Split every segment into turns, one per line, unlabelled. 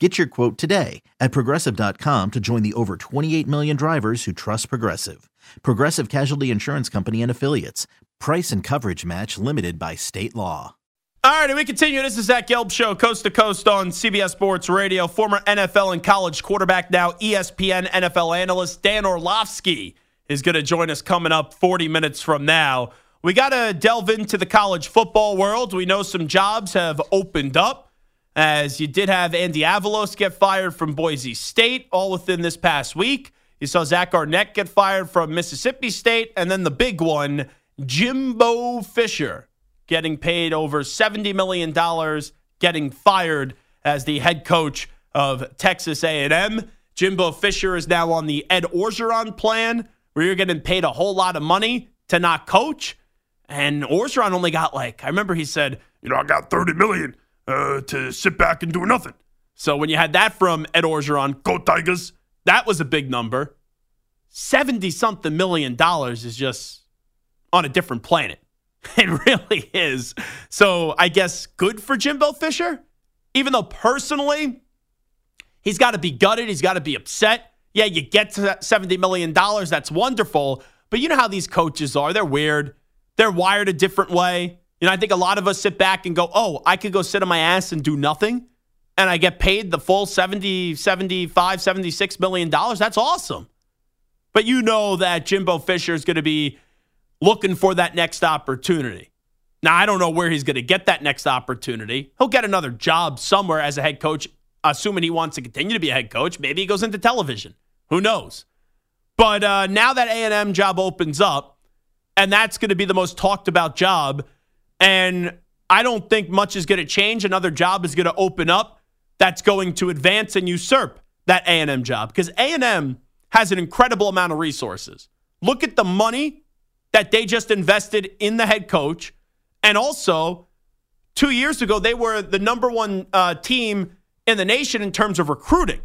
Get your quote today at progressive.com to join the over 28 million drivers who trust Progressive. Progressive Casualty Insurance Company and Affiliates. Price and coverage match limited by state law.
All right, and we continue. This is Zach Gelb Show, coast to coast on CBS Sports Radio. Former NFL and college quarterback, now ESPN NFL analyst Dan Orlovsky is going to join us coming up 40 minutes from now. We got to delve into the college football world. We know some jobs have opened up as you did have Andy Avalos get fired from Boise State all within this past week. You saw Zach Arnett get fired from Mississippi State. And then the big one, Jimbo Fisher, getting paid over $70 million, getting fired as the head coach of Texas A&M. Jimbo Fisher is now on the Ed Orgeron plan, where you're getting paid a whole lot of money to not coach. And Orgeron only got like, I remember he said, you know, I got 30 million uh, to sit back and do nothing. So when you had that from Ed Orgeron, go Tigers, that was a big number. 70 something million dollars is just on a different planet. It really is. So I guess good for Jimbo Fisher, even though personally, he's got to be gutted. He's got to be upset. Yeah, you get to that $70 million. That's wonderful. But you know how these coaches are. They're weird, they're wired a different way. You know, I think a lot of us sit back and go, oh, I could go sit on my ass and do nothing. And I get paid the full 70, 75, 76 million dollars. That's awesome. But you know that Jimbo Fisher is going to be looking for that next opportunity. Now, I don't know where he's going to get that next opportunity. He'll get another job somewhere as a head coach, assuming he wants to continue to be a head coach. Maybe he goes into television. Who knows? But uh, now that A&M job opens up, and that's going to be the most talked about job and I don't think much is going to change. Another job is going to open up that's going to advance and usurp that A&M job because A&M has an incredible amount of resources. Look at the money that they just invested in the head coach. And also, two years ago, they were the number one uh, team in the nation in terms of recruiting.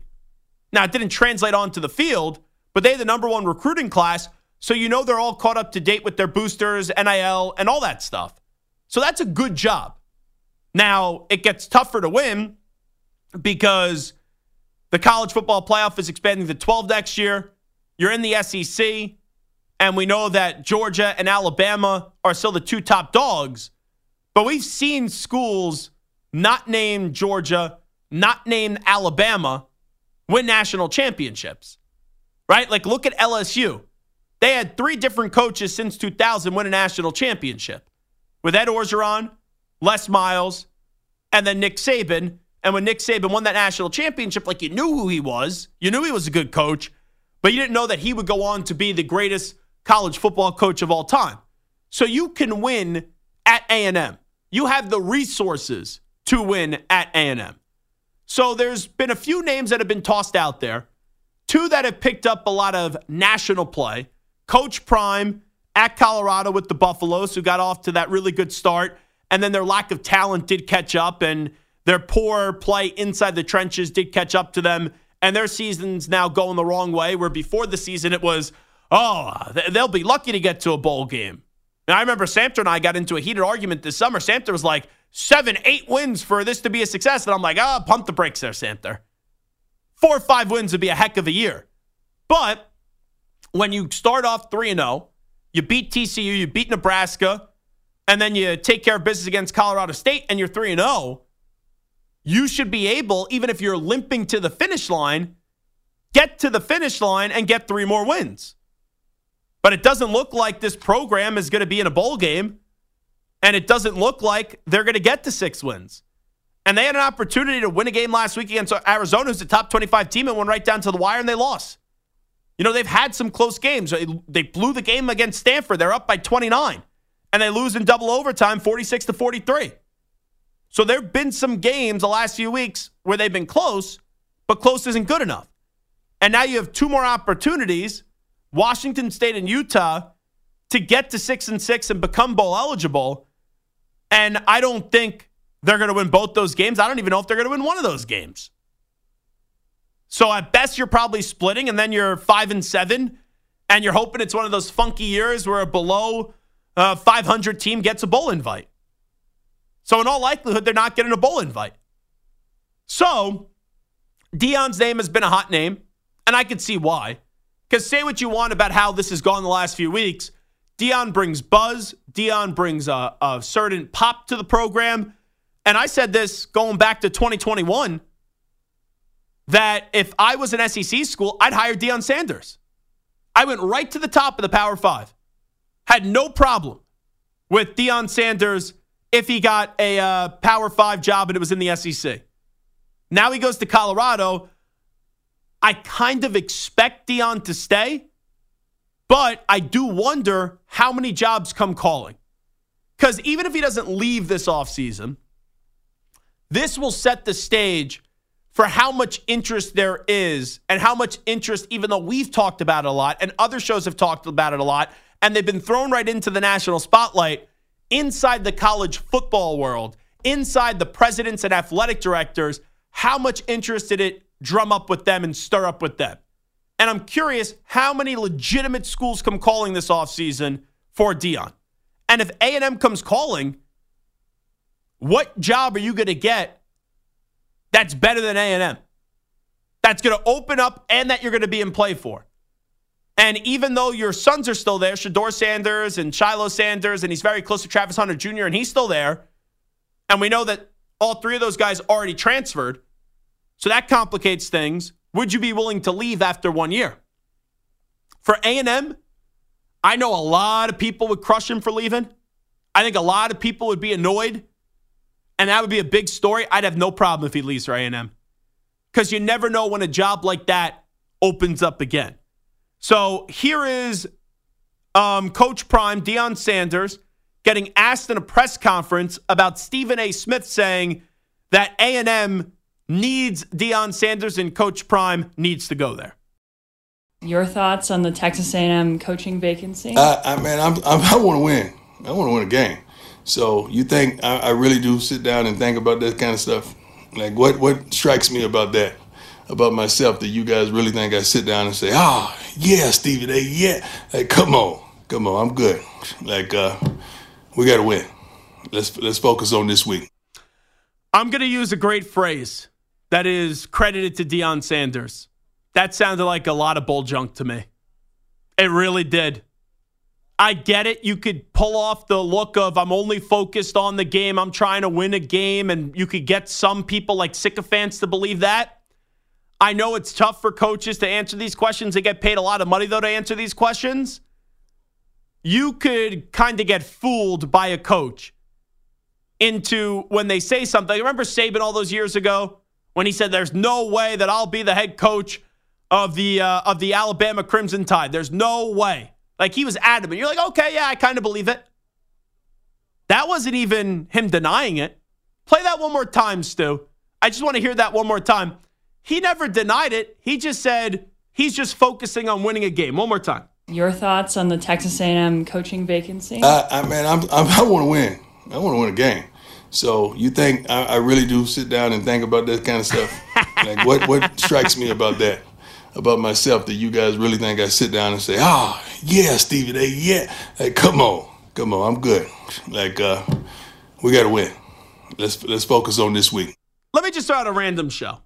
Now, it didn't translate onto the field, but they had the number one recruiting class. So you know they're all caught up to date with their boosters, NIL, and all that stuff. So that's a good job. Now, it gets tougher to win because the college football playoff is expanding to 12 next year. You're in the SEC, and we know that Georgia and Alabama are still the two top dogs. But we've seen schools not named Georgia, not named Alabama, win national championships, right? Like, look at LSU. They had three different coaches since 2000 win a national championship with Ed Orgeron, Les Miles, and then Nick Saban. And when Nick Saban won that national championship, like you knew who he was, you knew he was a good coach, but you didn't know that he would go on to be the greatest college football coach of all time. So you can win at A&M. You have the resources to win at A&M. So there's been a few names that have been tossed out there. Two that have picked up a lot of national play. Coach Prime at Colorado with the Buffaloes, who got off to that really good start. And then their lack of talent did catch up, and their poor play inside the trenches did catch up to them. And their season's now going the wrong way, where before the season it was, oh, they'll be lucky to get to a bowl game. And I remember Samter and I got into a heated argument this summer. Samter was like, seven, eight wins for this to be a success. And I'm like, ah, oh, pump the brakes there, Samter. Four or five wins would be a heck of a year. But when you start off 3 0, you beat TCU, you beat Nebraska, and then you take care of business against Colorado State and you're 3 0, you should be able, even if you're limping to the finish line, get to the finish line and get three more wins. But it doesn't look like this program is going to be in a bowl game, and it doesn't look like they're going to get to six wins. And they had an opportunity to win a game last week against Arizona, who's a top 25 team, and went right down to the wire, and they lost. You know, they've had some close games. They blew the game against Stanford. They're up by 29, and they lose in double overtime, 46 to 43. So there have been some games the last few weeks where they've been close, but close isn't good enough. And now you have two more opportunities, Washington State and Utah, to get to six and six and become bowl eligible. And I don't think they're going to win both those games. I don't even know if they're going to win one of those games. So at best, you're probably splitting, and then you're five and seven, and you're hoping it's one of those funky years where a below uh, 500 team gets a bowl invite. So in all likelihood, they're not getting a bowl invite. So Deion's name has been a hot name, and I can see why. Because say what you want about how this has gone the last few weeks, Deion brings buzz. Dion brings a, a certain pop to the program. And I said this going back to 2021 that if I was an SEC school, I'd hire Deion Sanders. I went right to the top of the Power Five. Had no problem with Deion Sanders if he got a uh, Power Five job and it was in the SEC. Now he goes to Colorado. I kind of expect Deion to stay, but I do wonder how many jobs come calling. Because even if he doesn't leave this offseason, this will set the stage for how much interest there is and how much interest, even though we've talked about it a lot and other shows have talked about it a lot, and they've been thrown right into the national spotlight inside the college football world, inside the presidents and athletic directors, how much interest did it drum up with them and stir up with them? And I'm curious how many legitimate schools come calling this offseason for Deion. And if A&M comes calling, what job are you going to get that's better than A&M. That's going to open up and that you're going to be in play for. And even though your sons are still there, Shedeur Sanders and Shiloh Sanders, and he's very close to Travis Hunter Jr., and he's still there. And we know that all three of those guys already transferred. So that complicates things. Would you be willing to leave after one year? For A&M, I know a lot of people would crush him for leaving. I think a lot of people would be annoyed and that would be a big story, I'd have no problem if he leaves for A&M. Because you never know when a job like that opens up again. So here is um, Coach Prime, Deion Sanders, getting asked in a press conference about Stephen A. Smith saying that A&M needs Deion Sanders and Coach Prime needs to go there.
Your thoughts on the Texas A&M coaching vacancy?
Uh, I mean, I'm, I'm, I want to win. I want to win a game. So you think I, I, really do sit down and think about that kind of stuff? Like what what strikes me about that, about myself that you guys really think I sit down and say, oh yeah, Stevie A, yeah. Like come on, come on, I'm good. Like uh, we got to win. Let's let's focus on this week.
I'm gonna use a great phrase that is credited to Deion Sanders. That sounded like a lot of bull junk to me. It really did. I get it. You could pull off the look of I'm only focused on the game. I'm trying to win a game. And you could get some people like sycophants to believe that. I know it's tough for coaches to answer these questions. They get paid a lot of money, though, to answer these questions. You could kind of get fooled by a coach into when they say something. Remember Saban all those years ago when he said, There's no way that I'll be the head coach of the, uh, of the Alabama Crimson Tide. There's no way. Like he was adamant. You're like, okay, yeah, I kind of believe it. That wasn't even him denying it. Play that one more time, Stu. I just want to hear that one more time. He never denied it. He just said he's just focusing on winning a game. One more time.
Your thoughts on the Texas A&M coaching vacancy?
Uh, I mean, I'm, I'm, i want to win. I want to win a game. So you think I, I, really do sit down and think about that kind of stuff? like what what strikes me about that? About myself that you guys really think I sit down and say, oh, yeah, Stevie A, yeah. Like, come on, come on, I'm good. Like, uh, we got to win. Let's let's focus on this week.
Let me just throw out a random show.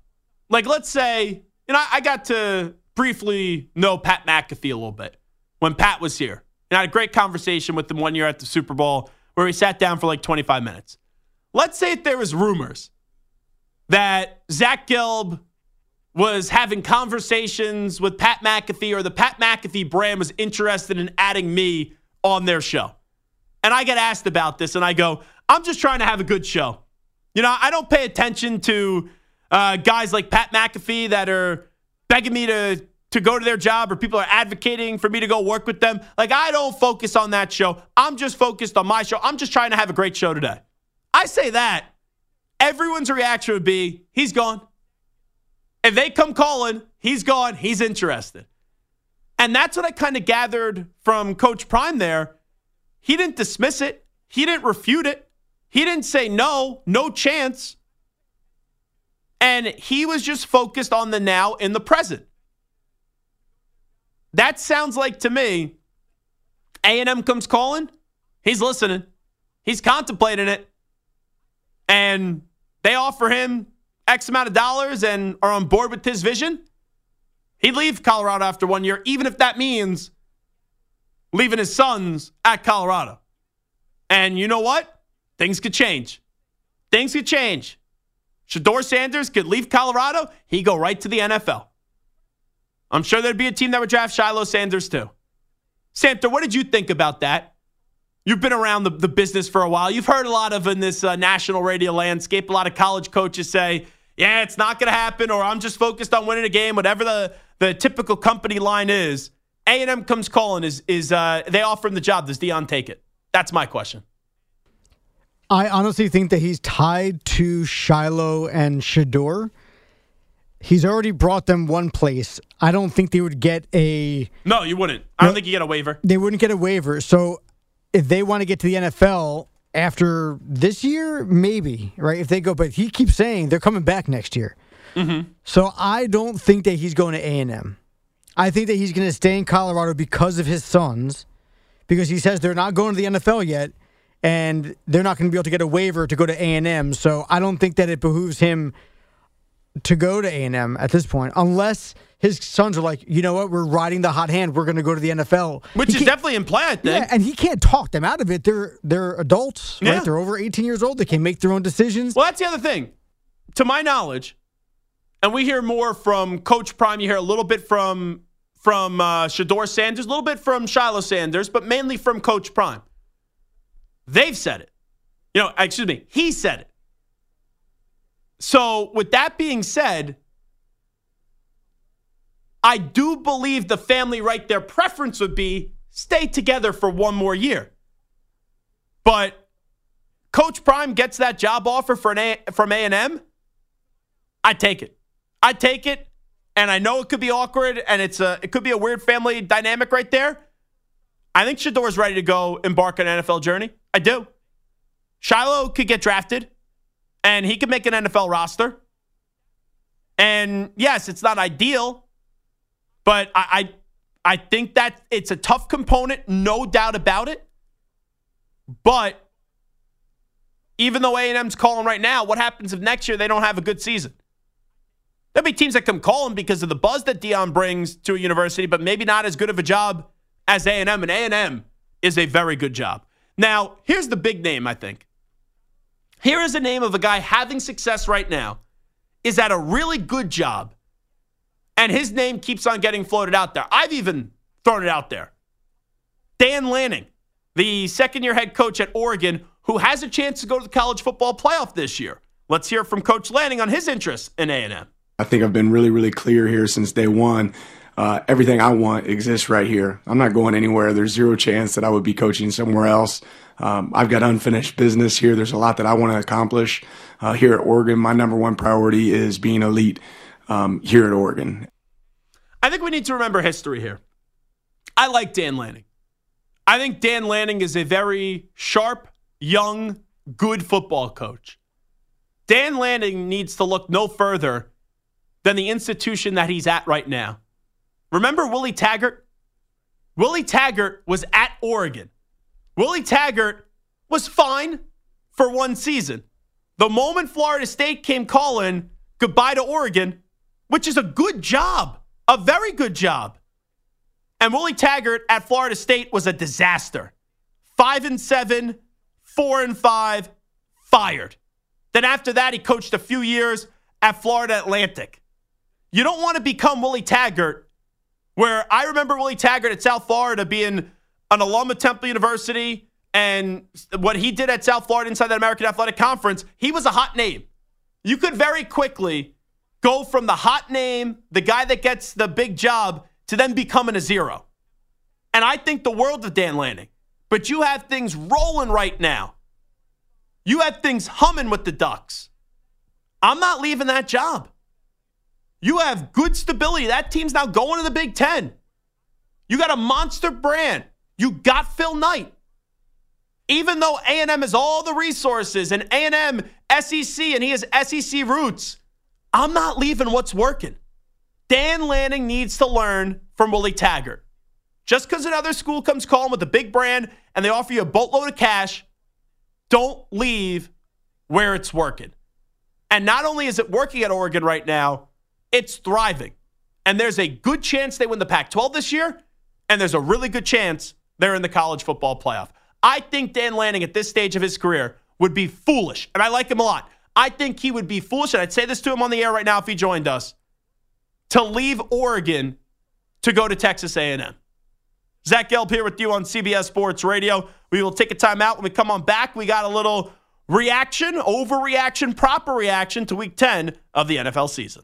Like, let's say, you know, I got to briefly know Pat McAfee a little bit when Pat was here. And I had a great conversation with him one year at the Super Bowl where we sat down for like 25 minutes. Let's say if there was rumors that Zach Gelb was having conversations with Pat McAfee or the Pat McAfee brand was interested in adding me on their show. And I get asked about this, and I go, I'm just trying to have a good show. You know, I don't pay attention to uh, guys like Pat McAfee that are begging me to to go to their job or people are advocating for me to go work with them. Like I don't focus on that show. I'm just focused on my show. I'm just trying to have a great show today. I say that, everyone's reaction would be, he's gone. If they come calling, he's gone. He's interested. And that's what I kind of gathered from Coach Prime there. He didn't dismiss it, he didn't refute it, he didn't say no, no chance. And he was just focused on the now in the present. That sounds like to me, A&M comes calling, he's listening, he's contemplating it, and they offer him X amount of dollars and are on board with his vision, he'd leave Colorado after one year, even if that means leaving his sons at Colorado. And you know what? Things could change. Things could change. Shedeur Sanders could leave Colorado, he'd go right to the NFL. I'm sure there'd be a team that would draft Shiloh Sanders too. Samter, what did you think about that? You've been around the, the business for a while. You've heard a lot of in this uh, national radio landscape. A lot of college coaches say, yeah, it's not going to happen, or I'm just focused on winning a game, whatever the, the typical company line is. A&M comes calling. Is, is uh, they offer him the job? Does Deion take it? That's my question.
I honestly think that he's tied to Shiloh and Shedeur. He's already brought them one place. I don't think they would get a.
No, you wouldn't. I don't think you get a waiver.
They wouldn't get a waiver. So if they want to get to the NFL after this year, maybe right. If they go, but he keeps saying they're coming back next year. Mm-hmm. So I don't think that he's going to A and M. I think that he's going to stay in Colorado because of his sons, because he says they're not going to the NFL yet, and they're not going to be able to get a waiver to go to A and M. So I don't think that it behooves him to go to A and M at this point, unless his sons are like, you know what, we're riding the hot hand. We're going to go to the NFL,
which he is definitely implied. I think.
Yeah, and he can't talk them out of it. They're they're adults, yeah. right? They're over 18 years old. They can make their own decisions.
Well, that's the other thing. To my knowledge, and we hear more from Coach Prime. You hear a little bit from from uh, Shedeur Sanders, a little bit from Shiloh Sanders, but mainly from Coach Prime. They've said it. You know, excuse me, he said it. So, with that being said, I do believe the family right their preference would be stay together for one more year. But Coach Prime gets that job offer for an a- from A&M. I take it. I take it, and I know it could be awkward, and it's a it could be a weird family dynamic right there. I think is ready to go embark on an NFL journey. I do. Shiloh could get drafted, and he could make an NFL roster. And yes, it's not ideal, but I, I, I think that it's a tough component, no doubt about it. But even though A&M's calling right now, what happens if next year they don't have a good season? There'll be teams that come calling because of the buzz that Deion brings to a university, but maybe not as good of a job as A&M. And A&M is a very good job. Now, here's the big name, I think. Here is a name of a guy having success right now, is at a really good job, and his name keeps on getting floated out there. I've even thrown it out there. Dan Lanning, the second year head coach at Oregon, who has a chance to go to the college football playoff this year. Let's hear from Coach Lanning on his interest in A&M.
I think I've been really, really clear here since day one. Uh, everything I want exists right here. I'm not going anywhere. There's zero chance that I would be coaching somewhere else. Um, I've got unfinished business here. There's a lot that I want to accomplish uh, here at Oregon. My number one priority is being elite um, here at Oregon.
I think we need to remember history here. I like Dan Lanning. I think Dan Lanning is a very sharp, young, good football coach. Dan Lanning needs to look no further than the institution that he's at right now. Remember Willie Taggart? Willie Taggart was at Oregon. Willie Taggart was fine for one season. The moment Florida State came calling goodbye to Oregon, which is a good job, a very good job. And Willie Taggart at Florida State was a disaster. Five and seven, four and five, fired. Then after that, he coached a few years at Florida Atlantic. You don't want to become Willie Taggart, where I remember Willie Taggart at South Florida being an alum of Temple University, and what he did at South Florida inside that American Athletic Conference, he was a hot name. You could very quickly go from the hot name, the guy that gets the big job, to then becoming a zero. And I think the world of Dan Lanning. But you have things rolling right now. You have things humming with the Ducks. I'm not leaving that job. You have good stability. That team's now going to the Big Ten. You got a monster brand. You got Phil Knight. Even though A&M has all the resources and A&M SEC and he has SEC roots, I'm not leaving what's working. Dan Lanning needs to learn from Willie Taggart. Just because another school comes calling with a big brand and they offer you a boatload of cash, don't leave where it's working. And not only is it working at Oregon right now, it's thriving. And there's a good chance they win the Pac 12 this year, and there's a really good chance they're in the college football playoff. I think Dan Lanning at this stage of his career would be foolish, and I like him a lot. I think he would be foolish, and I'd say this to him on the air right now if he joined us, to leave Oregon to go to Texas A&M. Zach Gelb here with you on CBS Sports Radio. We will take a time out. When we come on back, we got a little reaction, overreaction, proper reaction to week 10 of the NFL season.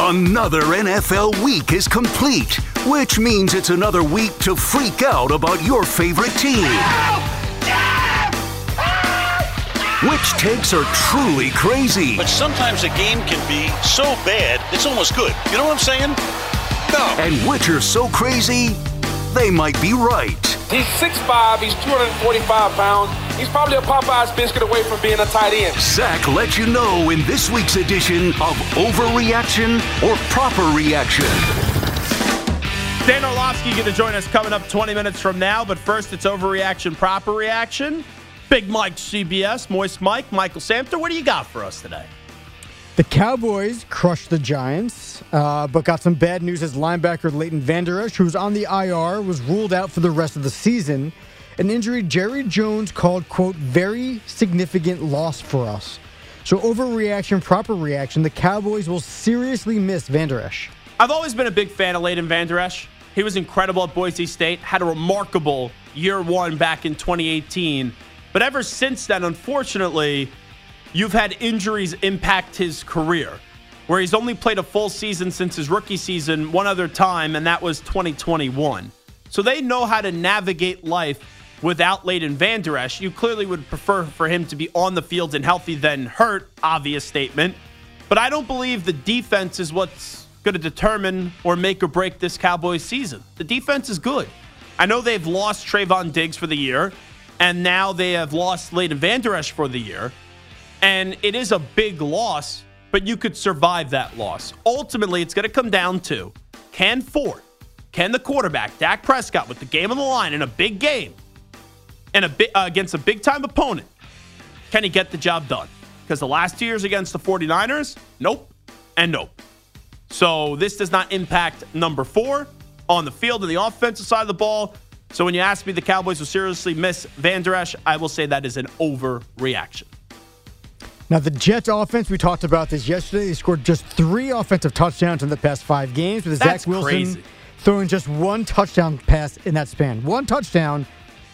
Another NFL week is complete, which means it's another week to freak out about your favorite team. Which takes are truly crazy.
But sometimes a game can be so bad, it's almost good. You know what I'm saying? No.
And which are so crazy, they might be right.
He's 6'5, he's 245 pounds. He's probably a Popeye's biscuit away from being a tight end.
Zach lets you know in this week's edition of Overreaction or Proper Reaction.
Dan Orlovsky going to join us coming up 20 minutes from now, but first it's Overreaction, Proper Reaction. Big Mike CBS, Moist Mike, Michael Samter. What do you got for us today?
The Cowboys crushed the Giants, uh, but got some bad news as linebacker Leighton Vander Esch, who's on the IR, was ruled out for the rest of the season. An injury Jerry Jones called, quote, very significant loss for us. So, overreaction, proper reaction, the Cowboys will seriously miss Vander Esch.
I've always been a big fan of Leighton Vander Esch. He was incredible at Boise State, had a remarkable year one back in 2018. But ever since then, unfortunately, you've had injuries impact his career, where he's only played a full season since his rookie season one other time, and that was 2021. So they know how to navigate life without Leighton Vander Esch. You clearly would prefer for him to be on the field and healthy than hurt, obvious statement. But I don't believe the defense is what's going to determine or make or break this Cowboys season. The defense is good. I know they've lost Trevon Diggs for the year, and now they have lost Leighton Vander Esch for the year. And it is a big loss, but you could survive that loss. Ultimately, it's going to come down to can Ford, can the quarterback, Dak Prescott, with the game on the line in a big game and a bi- uh, against a big time opponent, can he get the job done? Because the last two years against the 49ers, nope and nope. So this does not impact number four on the field and the offensive side of the ball. So when you ask me the Cowboys will seriously miss Vander Esch, I will say that is an overreaction.
Now, the Jets offense, we talked about this yesterday. They scored just three offensive touchdowns in the past five games, with
That's
Zach Wilson
crazy.
throwing just one touchdown pass in that span. One touchdown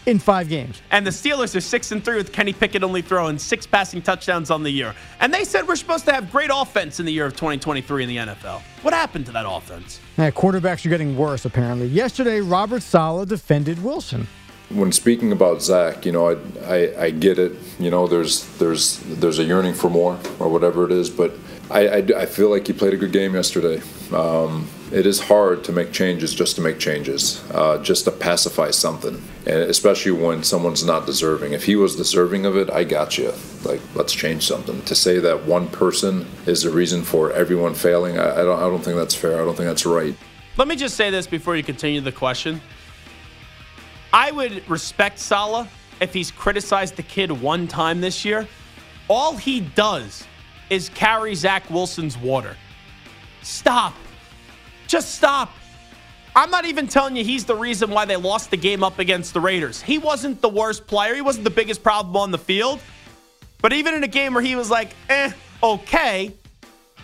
in five games.
And the Steelers are six and three with Kenny Pickett only throwing six passing touchdowns on the year. And they said we're supposed to have great offense in the year of 2023 in the NFL. What happened to that offense?
Yeah, quarterbacks are getting worse, apparently. Yesterday, Robert Saleh defended Wilson.
when speaking about Zach, you know, I, I, I get it. You know, there's there's there's a yearning for more or whatever it is, but I, I, I feel like he played a good game yesterday. Um, it is hard to make changes just to make changes, uh, just to pacify something, and especially when someone's not deserving. If he was deserving of it, I got you. Like, let's change something. To say that one person is the reason for everyone failing, I, I don't I don't think that's fair. I don't think that's right.
Let me just say this before you continue the question. I would respect Saleh if he's criticized the kid one time this year. All he does is carry Zach Wilson's water. Stop. Just stop. I'm not even telling you he's the reason why they lost the game up against the Raiders. He wasn't the worst player, he wasn't the biggest problem on the field. But even in a game where he was like, eh, okay,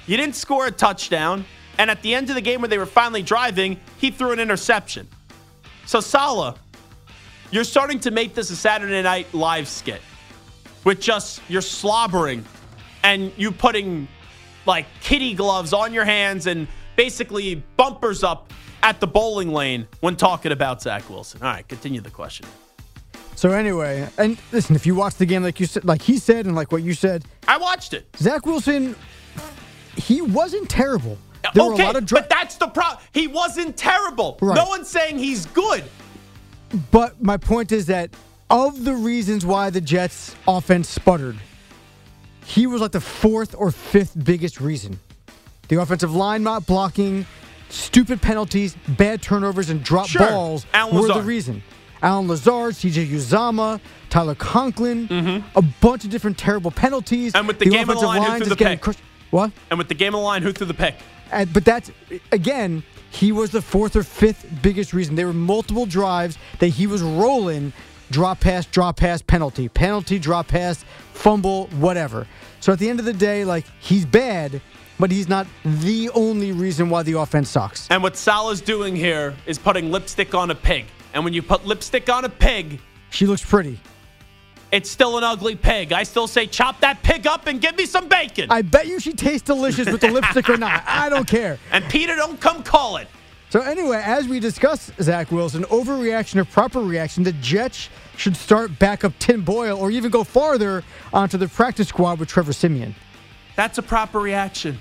you didn't score a touchdown. And at the end of the game where they were finally driving, he threw an interception. So, Saleh, you're starting to make this a Saturday Night Live skit with just you're slobbering and you putting like kitty gloves on your hands and basically bumpers up at the bowling lane when talking about Zach Wilson. All right, continue the question.
So anyway, and listen, if you watch the game like you said, like he said, and like what you said,
I watched it.
Zach Wilson, he wasn't terrible. There were a
okay,
lot of dri-
but that's the problem. He wasn't terrible.
Right.
No one's saying he's good.
But my point is that of the reasons why the Jets offense sputtered, he was like the fourth or fifth biggest reason. The offensive line not blocking, stupid penalties, bad turnovers, and drop
Sure.
balls
Allen
were the reason. Allen Lazard, CJ Uzomah, Tyler Conklin, a bunch of different terrible penalties.
Mm-hmm. And with the game the
offensive
line, who threw the pick?
crushed. What?
And with the game of the line, who threw the pick?
And, but that's again, he was the fourth or fifth biggest reason. There were multiple drives that he was rolling, drop pass, drop pass, penalty, penalty, drop pass, fumble, whatever. So at the end of the day, like he's bad, but he's not the only reason why the offense sucks.
And what Saleh's doing here is putting lipstick on a pig. And when you put lipstick on a pig,
She looks pretty.
it's still an ugly pig. I still say chop that pig up and give me some bacon.
I bet you she tastes delicious with the lipstick or not. I don't care.
and Peter, don't come call it.
So anyway, as we discuss Zach Wilson, overreaction or proper reaction, the Jets should start back up Tim Boyle or even go farther onto the practice squad with Trevor Siemian.
That's a proper reaction.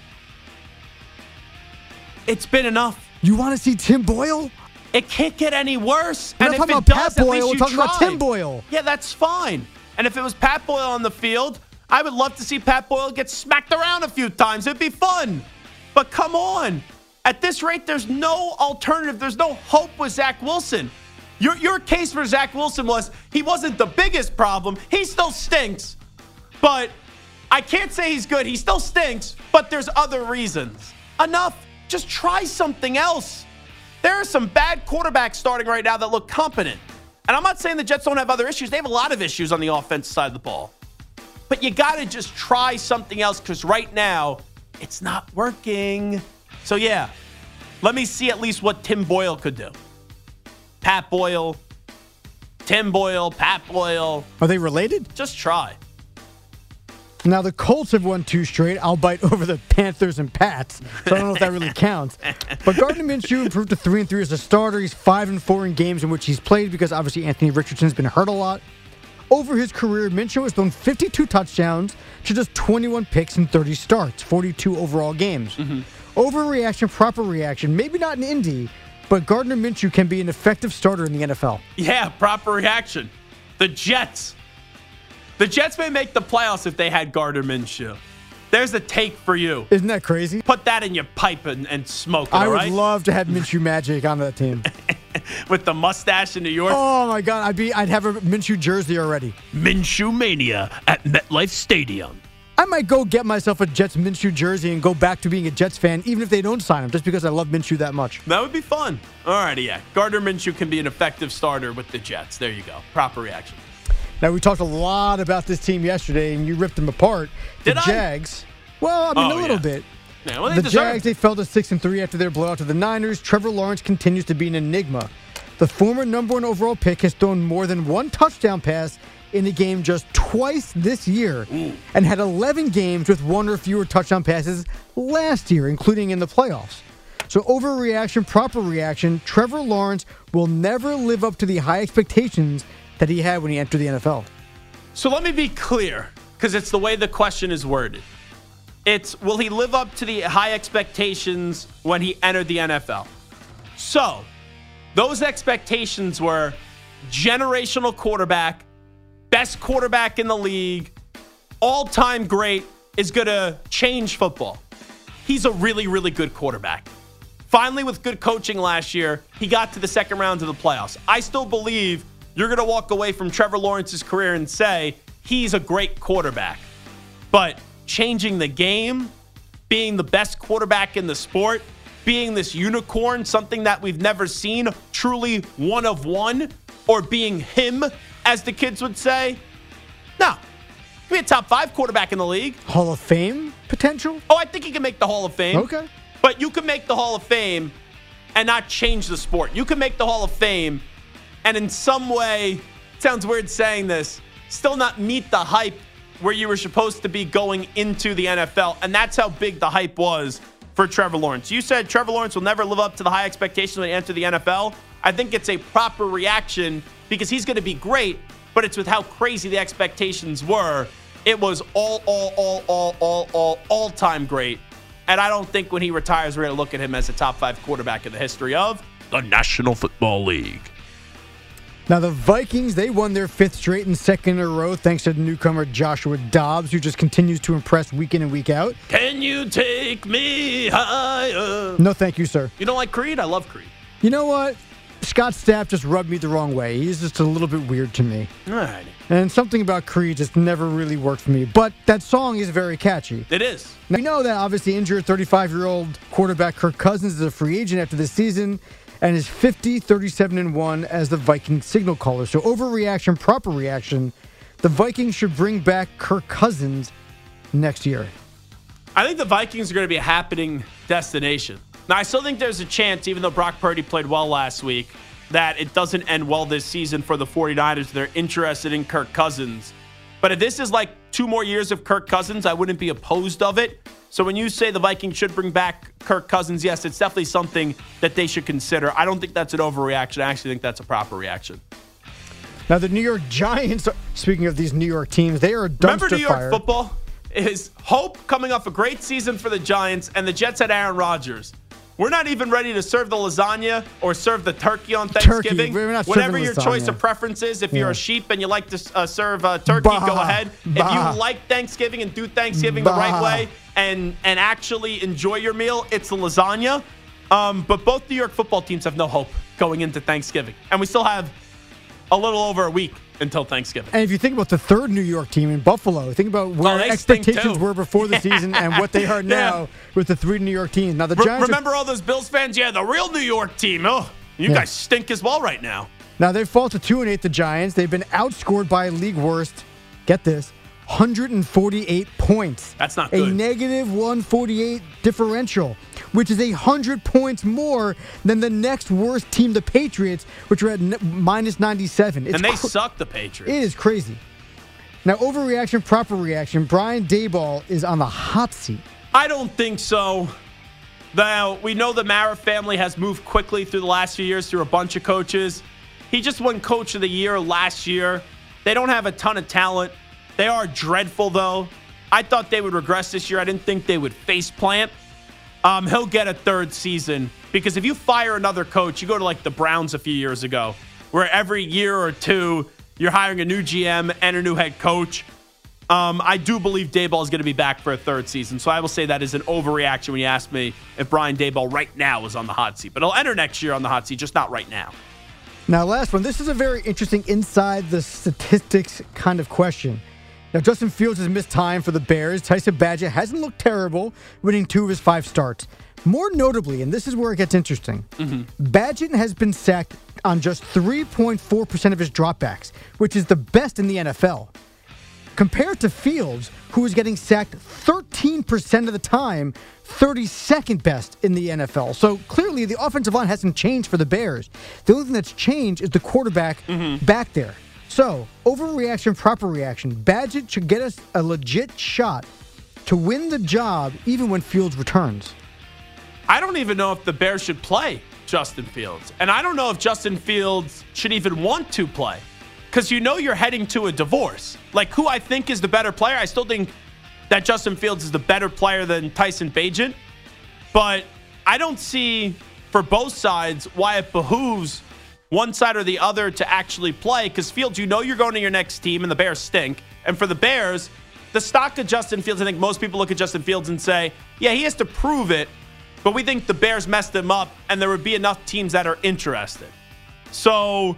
It's been enough.
You want to see Tim Boyle?
It can't get any worse.
We're
and if it does,
Pat
at
Boyle,
least
we're
you
talking about. Tim Boyle.
Yeah, that's fine. And if it was Pat Boyle on the field, I would love to see Pat Boyle get smacked around a few times. It'd be fun. But come on. At this rate, there's no alternative. There's no hope with Zach Wilson. Your, your case for Zach Wilson was he wasn't the biggest problem. He still stinks. But I can't say he's good. He still stinks, but there's other reasons. Enough. Just try something else. There are some bad quarterbacks starting right now that look competent. And I'm not saying the Jets don't have other issues. They have a lot of issues on the offensive side of the ball. But you got to just try something else because right now, it's not working. So, yeah, let me see at least what Tim Boyle could do. Pat Boyle, Tim Boyle, Pat Boyle.
Are they related?
Just try.
Now the Colts have won two straight, I'll bite over the Panthers and Pats. So I don't know if that really counts. But Gardner Minshew improved to three and three as a starter. He's five and four in games in which he's played because obviously Anthony Richardson's been hurt a lot. Over his career, Minshew has thrown 52 touchdowns to just 21 picks in 30 starts, 42 overall games. Mm-hmm. Overreaction, proper reaction, maybe not in Indy, but Gardner Minshew can be an effective starter in the NFL.
Yeah, proper reaction. The Jets. The Jets may make the playoffs if they had Gardner Minshew. There's a take for you.
Isn't that crazy?
Put that in your pipe and, and smoke it, right?
I
all
would
right?
love to have Minshew Magic on that team.
With the mustache in New York.
Oh my God, I'd be, I'd have a Minshew jersey already.
Minshew Mania at MetLife Stadium.
I might go get myself a Jets Minshew jersey and go back to being a Jets fan, even if they don't sign him, just because I love Minshew that much.
That would be fun. All righty, yeah. Gardner Minshew can be an effective starter with the Jets. There you go. Proper reaction.
Now we talked a lot about this team yesterday, and you ripped them apart. The
Did I?
Jags. Well, I mean
Oh,
a little
yeah.
bit.
Yeah, well, they
the
deserve
Jags they fell to six and three after their blowout to the Niners. Trevor Lawrence continues to be an enigma. The former number one overall pick has thrown more than one touchdown pass in the game just twice this year, and had 11 games with one or fewer touchdown passes last year, including in the playoffs. So overreaction, proper reaction. Trevor Lawrence will never live up to the high expectations that he had when he entered the NFL.
So let me be clear, because it's the way the question is worded. It's will he live up to the high expectations when he entered the NFL? So, those expectations were generational quarterback, best quarterback in the league, all time great, is going to change football. He's a really, really good quarterback. Finally, with good coaching last year, he got to the second round of the playoffs. I still believe you're going to walk away from Trevor Lawrence's career and say he's a great quarterback. But changing the game, being the best quarterback in the sport, being this unicorn, something that we've never seen, truly one of one, or being him, as the kids would say, no. Be a top five quarterback in the league.
Hall of Fame potential?
Oh, I think he can make the Hall of Fame.
Okay.
But you can make the Hall of Fame and not change the sport. You can make the Hall of Fame and in some way, sounds weird saying this, still not meet the hype where you were supposed to be going into the NFL. And that's how big the hype was for Trevor Lawrence. You said Trevor Lawrence will never live up to the high expectations when he enter the NFL. I think it's a proper reaction because he's going to be great, but it's with how crazy the expectations were. It was all, all, all, all, all, all, all time great. And I don't think when he retires, we're going to look at him as a top five quarterback in the history of the National Football League.
Now, the Vikings, they won their fifth straight and second in a row thanks to the newcomer Joshua Dobbs, who just continues to impress week in and week out.
Can you take me higher?
No, thank you, sir.
You don't like Creed? I love Creed.
You know what? Scott Stapp just rubbed me the wrong way. He's just a little bit weird to me.
All right.
And something about Creed just never really worked for me. But that song is very catchy.
It is.
Now, we know that obviously injured 35 year old quarterback Kirk Cousins is a free agent after this season and is 50, 37, and 1 as the Viking signal caller. So, overreaction, proper reaction. The Vikings should bring back Kirk Cousins next year.
I think the Vikings are going to be a happening destination. Now, I still think there's a chance, even though Brock Purdy played well last week, that it doesn't end well this season for the 49ers. They're interested in Kirk Cousins. But if this is like two more years of Kirk Cousins, I wouldn't be opposed of it. So when you say the Vikings should bring back Kirk Cousins, yes, it's definitely something that they should consider. I don't think that's an overreaction. I actually think that's a proper reaction.
Now, the New York Giants, speaking of these New York teams, they are a dumpster
Remember New York
fire.
football? Is hope coming off a great season for the Giants and the Jets had Aaron Rodgers. We're not even ready to serve the lasagna or serve the turkey on
Turkey.
Thanksgiving.
Not
Whatever your choice of preference is, if you're a sheep and you like to uh, serve uh, turkey,
Bah.
go ahead.
Bah.
If you like Thanksgiving and do Thanksgiving the right way and and actually enjoy your meal, it's the lasagna. Um, but both New York football teams have no hope going into Thanksgiving, and we still have a little over a week until Thanksgiving.
And if you think about the third New York team in Buffalo, think about where
Oh,
expectations were before the season and what they are
Yeah.
now with the three New York teams. Now the
Re-
Giants, are-
remember all those Bills fans? Yeah, the real New York team. Oh, you
Yeah.
guys stink as well right now.
now they fall to two and eight. The Giants, they've been outscored by league worst. Get this. 148 points.
That's not
A negative 148 differential, which is a 100 points more than the next worst team, the Patriots, which are at n- minus 97. It's
and they
cr-
suck, the Patriots.
It is crazy. Now, overreaction, proper reaction. Brian Daboll is on the hot seat.
I don't think so. Now, we know the Mara family has moved quickly through the last few years through a bunch of coaches. He just won Coach of the Year last year. They don't have a ton of talent. They are dreadful, though. I thought they would regress this year. I didn't think they would face plant. Um, he'll get a third season because if you fire another coach, you go to like the Browns a few years ago, where every year or two you're hiring a new GM and a new head coach. Um, I do believe Daboll is going to be back for a third season, so I will say that is an overreaction when you ask me if Brian Daboll right now is on the hot seat. But he'll enter next year on the hot seat, just not right now.
Now, last one. This is a very interesting inside the statistics kind of question. Now, Justin Fields has missed time for the Bears. Tyson Bagent hasn't looked terrible, winning two of his five starts. More notably, and this is where it gets interesting, mm-hmm. Badgett has been sacked on just 3.4% of his dropbacks, which is the best in the NFL. Compared to Fields, who is getting sacked 13% of the time, 32nd best in the NFL. So clearly, the offensive line hasn't changed for the Bears. The only thing that's changed is the quarterback mm-hmm. back there. So, overreaction, proper reaction. Bagent should get us a legit shot to win the job even when Fields returns.
I don't even know if the Bears should play Justin Fields. And I don't know if Justin Fields should even want to play. Because you know you're heading to a divorce. Like who I think is the better player, I still think that Justin Fields is the better player than Tyson Bagent. But I don't see for both sides why it behooves one side or the other to actually play. Because Fields, you know you're going to your next team, and the Bears stink. And for the Bears, the stock of Justin Fields, I think most people look at Justin Fields and say, yeah, he has to prove it but we think the Bears messed him up, and there would be enough teams that are interested. So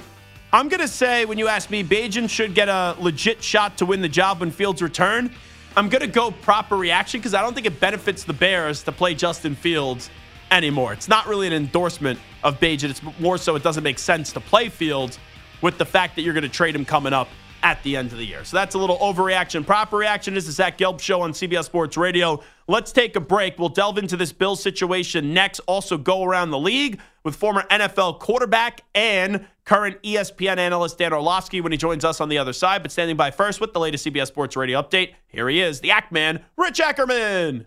I'm going to say, when you ask me, Bagent should get a legit shot to win the job when Fields return. I'm going to go proper reaction because I don't think it benefits the Bears to play Justin Fields anymore. It's not really an endorsement of Bagent. It's more so it doesn't make sense to play Fields with the fact that you're going to trade him coming up at the end of the year. So that's a little overreaction. Proper reaction is the Zach Gelb Show on CBS Sports Radio. Let's take a break. We'll delve into this Bill situation next. Also, go around the league with former NFL quarterback and current ESPN analyst Dan Orlovsky when he joins us on the other side. But standing by first with the latest CBS Sports Radio update, here he is, the Act Man, Rich Ackerman.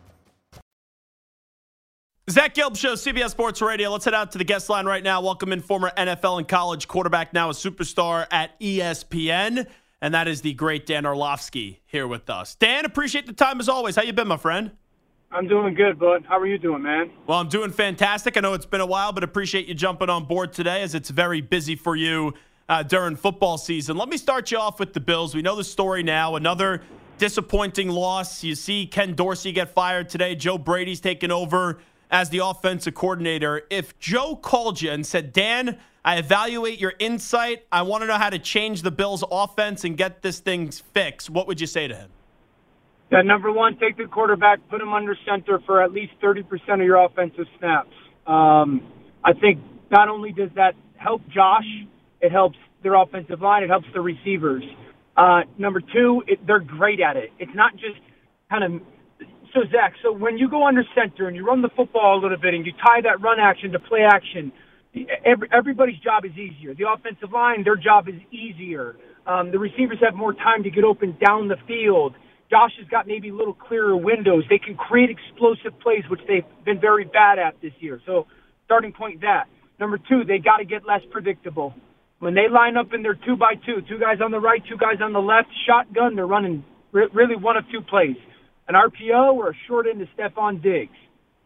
Zach Gelb Show, CBS Sports Radio. Let's head out to the guest line right now. Welcome in former NFL and college quarterback, now a superstar at ESPN, and that is the great Dan Orlovsky here with us. Dan, appreciate the time as always. How you been, my friend?
I'm doing good, bud. How are you doing, man?
Well, I'm doing fantastic. I know it's been a while, but appreciate you jumping on board today as it's very busy for you uh, during football season. Let me start you off with the Bills. We know the story now. Another disappointing loss. You see Ken Dorsey get fired today. Joe Brady's taken over as the offensive coordinator. If Joe called you and said, Dan, I evaluate your insight. I want to know how to change the Bills' offense and get this thing fixed, what would you say to him?
Yeah, number one, take the quarterback, put him under center for at least 30% of your offensive snaps. Um, I think not only does that help Josh, it helps their offensive line, it helps the receivers. Uh, number two, it, they're great at it. It's not just kind of so Zach. So when you go under center and you run the football a little bit and you tie that run action to play action, every, everybody's job is easier. The offensive line, their job is easier. Um, the receivers have more time to get open down the field. Josh has got maybe little clearer windows. They can create explosive plays, which they've been very bad at this year. So, starting point that. Number two, they got to get less predictable. When they line up in their two by two, two guys on the right, two guys on the left, shotgun, they're running re- really one of two plays an RPO or a short end to Stefon Diggs.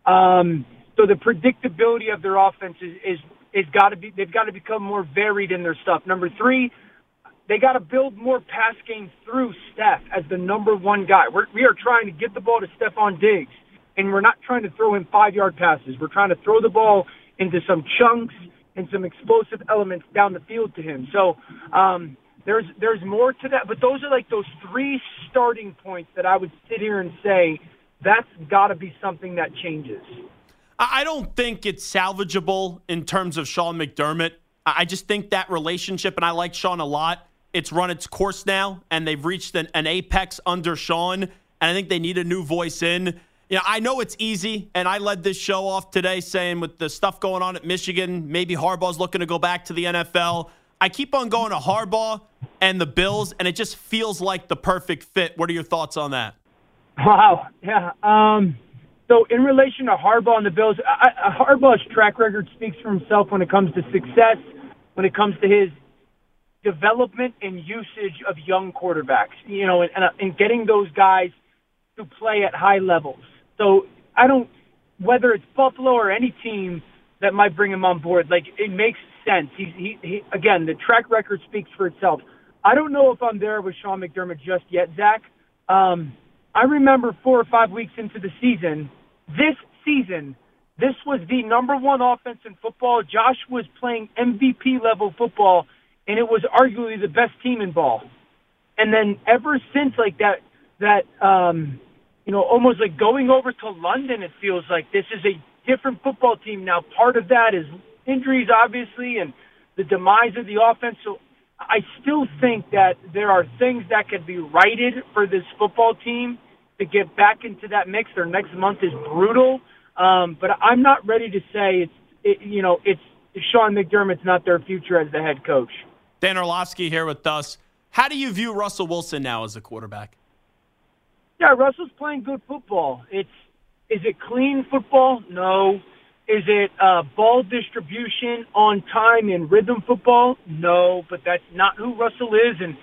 Um, so the predictability of their offense is, is, is got to be, they've got to become more varied in their stuff. Number three, they got to build more pass game through Steph as the number one guy. We're, we are trying to get the ball to Stefon Diggs, and we're not trying to throw him five yard passes. We're trying to throw the ball into some chunks and some explosive elements down the field to him. So um, there's there's more to that, but those are like those three starting points that I would sit here and say that's got to be something that changes.
I don't think it's salvageable in terms of Sean McDermott. I just think that relationship, and I like Sean a lot it's run its course now, and they've reached an, an apex under Sean. And I think they need a new voice in. You know, I know it's easy, and I led this show off today saying with the stuff going on at Michigan, maybe Harbaugh's looking to go back to the NFL. I keep on going to Harbaugh and the Bills, and it just feels like the perfect fit. What are your thoughts on that?
Wow, yeah. Um, so in relation to Harbaugh and the Bills, I, Harbaugh's track record speaks for himself when it comes to success, when it comes to his development and usage of young quarterbacks, you know, and, and getting those guys to play at high levels. So I don't, whether it's Buffalo or any team that might bring him on board, like it makes sense. He's, he, he, again, the track record speaks for itself. I don't know if I'm there with Sean McDermott just yet, Zach. Um, I remember four or five weeks into the season, this season, this was the number one offense in football. Josh was playing MVP level football and it was arguably the best team in ball. And then ever since like that, that, um, you know, almost like going over to London, it feels like this is a different football team now. Part of that is injuries, obviously, and the demise of the offense. So I still think that there are things that could be righted for this football team to get back into that mix. Their next month is brutal, um, but I'm not ready to say it's, it, you know, it's Sean McDermott's not their future as the head coach.
Dan Orlovsky here with us. How do you view Russell Wilson now as a quarterback?
Yeah, Russell's playing good football. It's is it clean football? No. Is it uh, ball distribution on time and rhythm football? No, but that's not who Russell is. And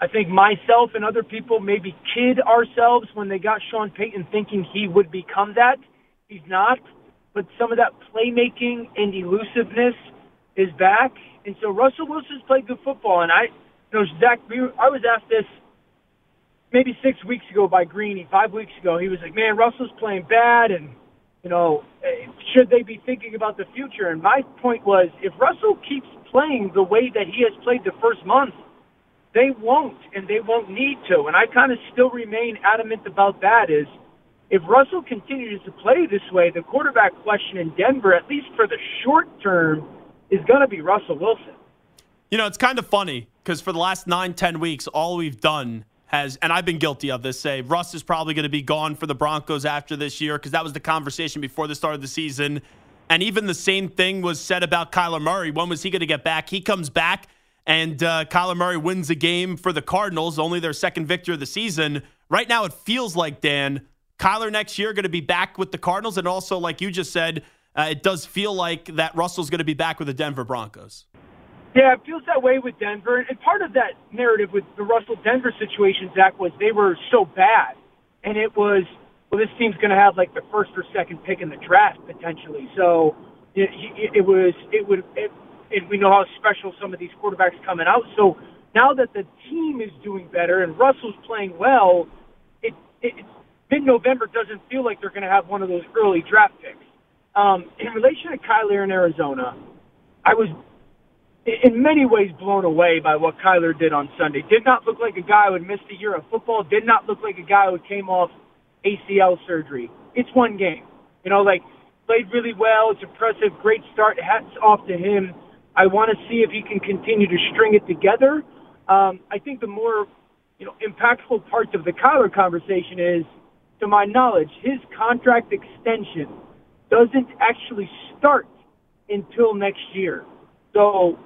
I think myself and other people maybe kid ourselves when they got Sean Payton thinking he would become that. He's not. But some of that playmaking and elusiveness is back. And so Russell Wilson's played good football. And I, you know, Zach, I was asked this maybe six weeks ago by Greeny, five weeks ago. He was like, man, Russell's playing bad. And, you know, should they be thinking about the future? And my point was, if Russell keeps playing the way that he has played the first month, they won't, and they won't need to. And I kind of still remain adamant about that is if Russell continues to play this way, the quarterback question in Denver, at least for the short term, is going to be Russell Wilson.
You know, it's kind of funny because for the last nine, ten weeks, all we've done has, and I've been guilty of this, say Russ is probably going to be gone for the Broncos after this year because that was the conversation before the start of the season. And even the same thing was said about Kyler Murray. When was he going to get back? He comes back, and uh, Kyler Murray wins a game for the Cardinals, only their second victory of the season. Right now, it feels like, Dan, Kyler next year going to be back with the Cardinals. And also, like you just said, uh, it does feel like that Russell's going to be back with the Denver Broncos.
Yeah, it feels that way with Denver. And part of that narrative with the Russell Denver situation, Zach, was they were so bad. And it was, well, this team's going to have like the first or second pick in the draft potentially. So it, it was, it would, it, and we know how special some of these quarterbacks coming out. So now that the team is doing better and Russell's playing well, it, it mid November doesn't feel like they're going to have one of those early draft picks. Um, in relation to Kyler in Arizona, I was in many ways blown away by what Kyler did on Sunday. Did not look like a guy who had missed a year of football. Did not look like a guy who came off ACL surgery. It's one game. You know, like played really well. It's impressive. Great start. Hats off to him. I want to see if he can continue to string it together. Um, I think the more you know impactful part of the Kyler conversation is, to my knowledge, his contract extension doesn't actually start until next year. So,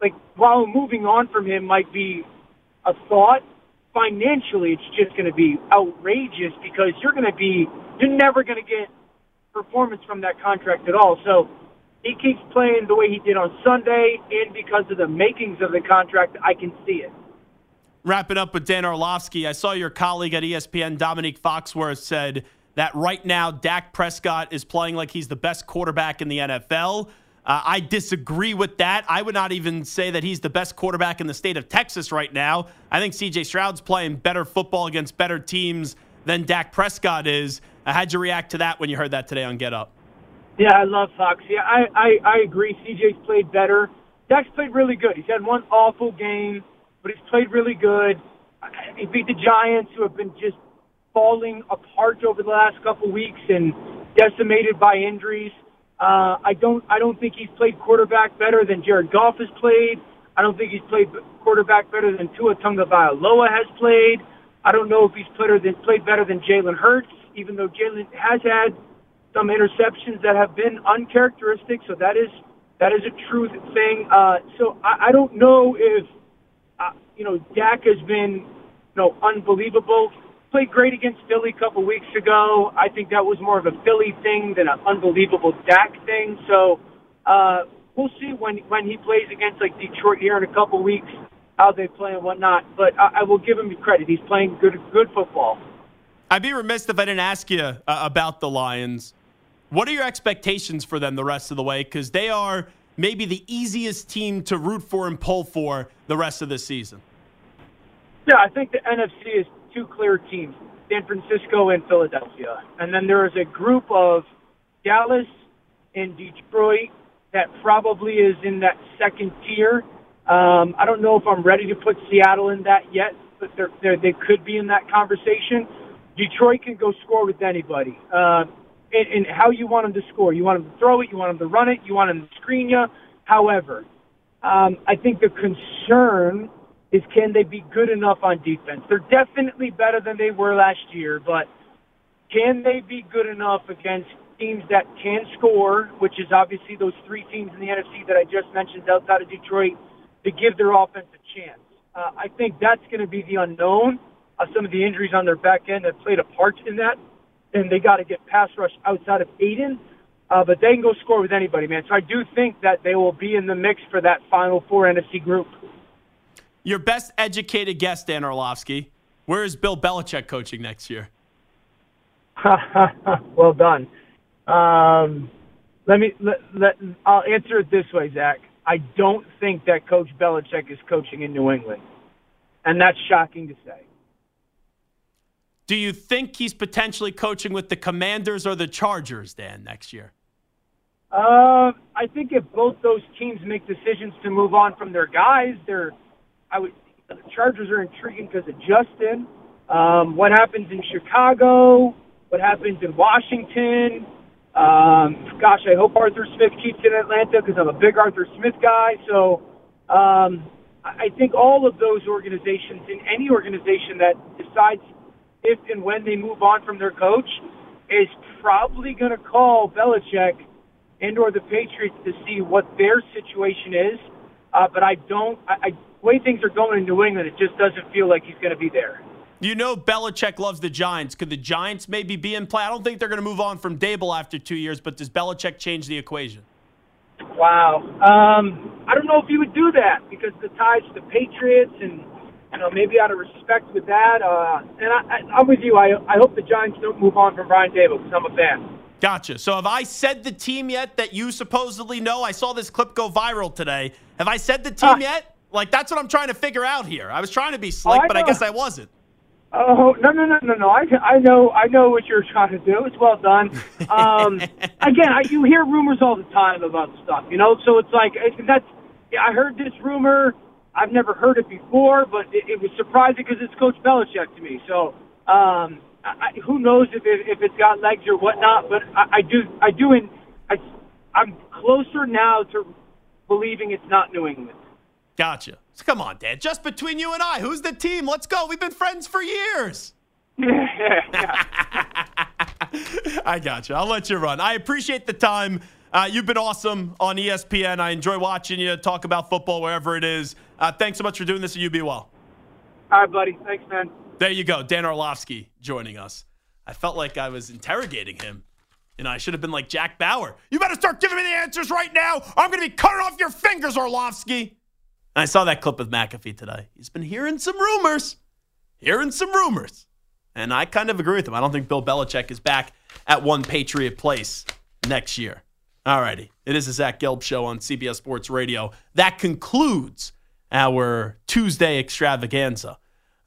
like, while moving on from him might be a thought, financially it's just going to be outrageous because you're going to be, you're never going to get performance from that contract at all. So, he keeps playing the way he did on Sunday, and because of the makings of the contract, I can see it.
Wrapping up with Dan Orlovsky, I saw your colleague at ESPN, Dominique Foxworth, said that right now Dak Prescott is playing like he's the best quarterback in the NFL. Uh, I disagree with that. I would not even say that he's the best quarterback in the state of Texas right now. I think CJ Stroud's playing better football against better teams than Dak Prescott is. Uh, how'd you react to that when you heard that today on Get Up?
Yeah, I love Fox. Yeah, I, I, I agree. CJ's played better. Dak's played really good. He's had one awful game, but he's played really good. He beat the Giants, who have been just falling apart over the last couple weeks and decimated by injuries. Uh, I don't, I don't think he's played quarterback better than Jared Goff has played. I don't think he's played quarterback better than Tua Tagovailoa has played. I don't know if he's played, than, played better than Jalen Hurts, even though Jalen has had some interceptions that have been uncharacteristic. So that is that is a true thing. Uh, so I, I don't know if uh, you know Dak has been you know unbelievable. Played great against Philly a couple weeks ago. I think that was more of a Philly thing than an unbelievable Dak thing. So uh, we'll see when when he plays against like Detroit here in a couple weeks how they play and whatnot. But I, I will give him credit. He's playing good good football.
I'd be remiss if I didn't ask you uh, about the Lions. What are your expectations for them the rest of the way? Because they are maybe the easiest team to root for and pull for the rest of the season.
Yeah, I think the NFC is two clear teams San Francisco and Philadelphia. And then there is a group of Dallas and Detroit that probably is in that second tier. Um, I don't know if I'm ready to put Seattle in that yet, but they're, they're, they could be in that conversation. Detroit can go score with anybody. Uh, and, and how you want them to score. You want them to throw it, you want them to run it, you want them to screen you. However, um, I think the concern is can they be good enough on defense? They're definitely better than they were last year, but can they be good enough against teams that can score, which is obviously those three teams in the NFC that I just mentioned outside of Detroit, to give their offense a chance? Uh, I think that's going to be the unknown. Uh, some of the injuries on their back end have played a part in that and they got to get pass rush outside of Aidan. Uh, but they can go score with anybody, man. So I do think that they will be in the mix for that Final Four NFC group.
Your best educated guess, Dan Orlovsky. Where is Bill Belichick coaching next year?
well done. Um, let me let, let I'll answer it this way, Zach. I don't think that Coach Belichick is coaching in New England, and that's shocking to say.
Do you think he's potentially coaching with the Commanders or the Chargers, Dan, next year?
Uh, I think if both those teams make decisions to move on from their guys, they're, I would, the Chargers are intriguing because of Justin. Um, what happens in Chicago? What happens in Washington? Um, gosh, I hope Arthur Smith keeps in Atlanta because I'm a big Arthur Smith guy. So um, I think all of those organizations, in any organization that decides if and when they move on from their coach, is probably going to call Belichick and or the Patriots to see what their situation is. Uh, but I don't. I, I, way things are going in New England, it just doesn't feel like he's going to be there.
You know, Belichick loves the Giants. Could the Giants maybe be in play? I don't think they're going to move on from Daboll after two years, but does Belichick change the equation?
Wow. Um, I don't know if he would do that because the ties to the Patriots and you know, maybe out of respect with that. Uh, and I, I, am with you. I, I hope the Giants don't move on from Brian Daboll because I'm a fan.
Gotcha. So have I said the team yet that you supposedly know? I saw this clip go viral today. Have I said the team uh, yet? Like that's what I'm trying to figure out here. I was trying to be slick, oh, I but I guess I wasn't.
Oh no no no no no! I, I know I know what you're trying to do. It's well done. Um, again, I, you hear rumors all the time about stuff, you know. So it's like that's. I heard this rumor I've never heard it before, but it, it was surprising because it's Coach Belichick to me. So um, I, who knows if it, if it's got legs or whatnot? But I, I do I do in I, I'm closer now to believing it's not New England.
Gotcha. So come on, Dad. Just between you and I, who's the team? Let's go. We've been friends for years. I got you. I'll let you run. I appreciate the time. Uh, you've been awesome on ESPN. I enjoy watching you talk about football wherever it is. Uh, thanks so much for doing this, and you be well.
All right, buddy. Thanks, man.
There you go. Dan Orlovsky joining us. I felt like I was interrogating him. You know, I should have been like Jack Bauer. You better start giving me the answers right now. I'm going to be cutting off your fingers, Orlovsky. I saw that clip with McAfee today. He's been hearing some rumors, hearing some rumors. And I kind of agree with him. I don't think Bill Belichick is back at one Patriot place next year. All righty. It is a Zach Gelb show on CBS Sports Radio. That concludes our Tuesday extravaganza.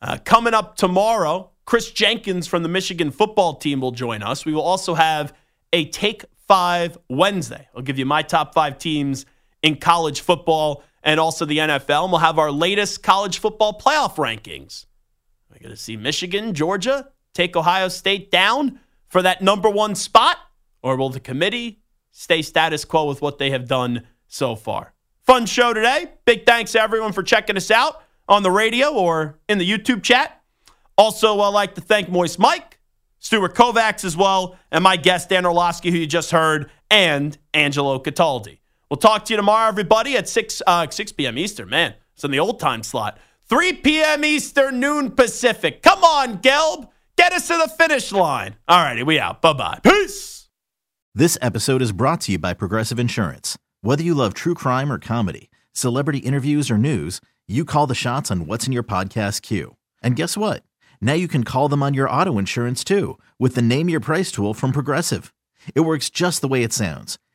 Uh, coming up tomorrow, Chris Jenkins from the Michigan football team will join us. We will also have a Take Five Wednesday. I'll give you my top five teams in college football and also the NFL. And we'll have our latest college football playoff rankings. Are We're going to see Michigan, Georgia take Ohio State down for that number one spot, or will the committee stay status quo with what they have done so far? Fun show today. Big thanks to everyone for checking us out on the radio or in the YouTube chat. Also, I'd like to thank Moist Mike, Stuart Kovacs as well, and my guest, Dan Orlovsky, who you just heard, and Angelo Cataldi. We'll talk to you tomorrow, everybody, at 6, uh, 6 p.m. Eastern. Man, it's in the old time slot. 3 p.m. Eastern, noon Pacific. Come on, Gelb. Get us to the finish line. All righty, we out. Bye bye. Peace.
This episode is brought to you by Progressive Insurance. Whether you love true crime or comedy, celebrity interviews or news, you call the shots on what's in your podcast queue. And guess what? Now you can call them on your auto insurance too with the Name Your Price tool from Progressive. It works just the way it sounds.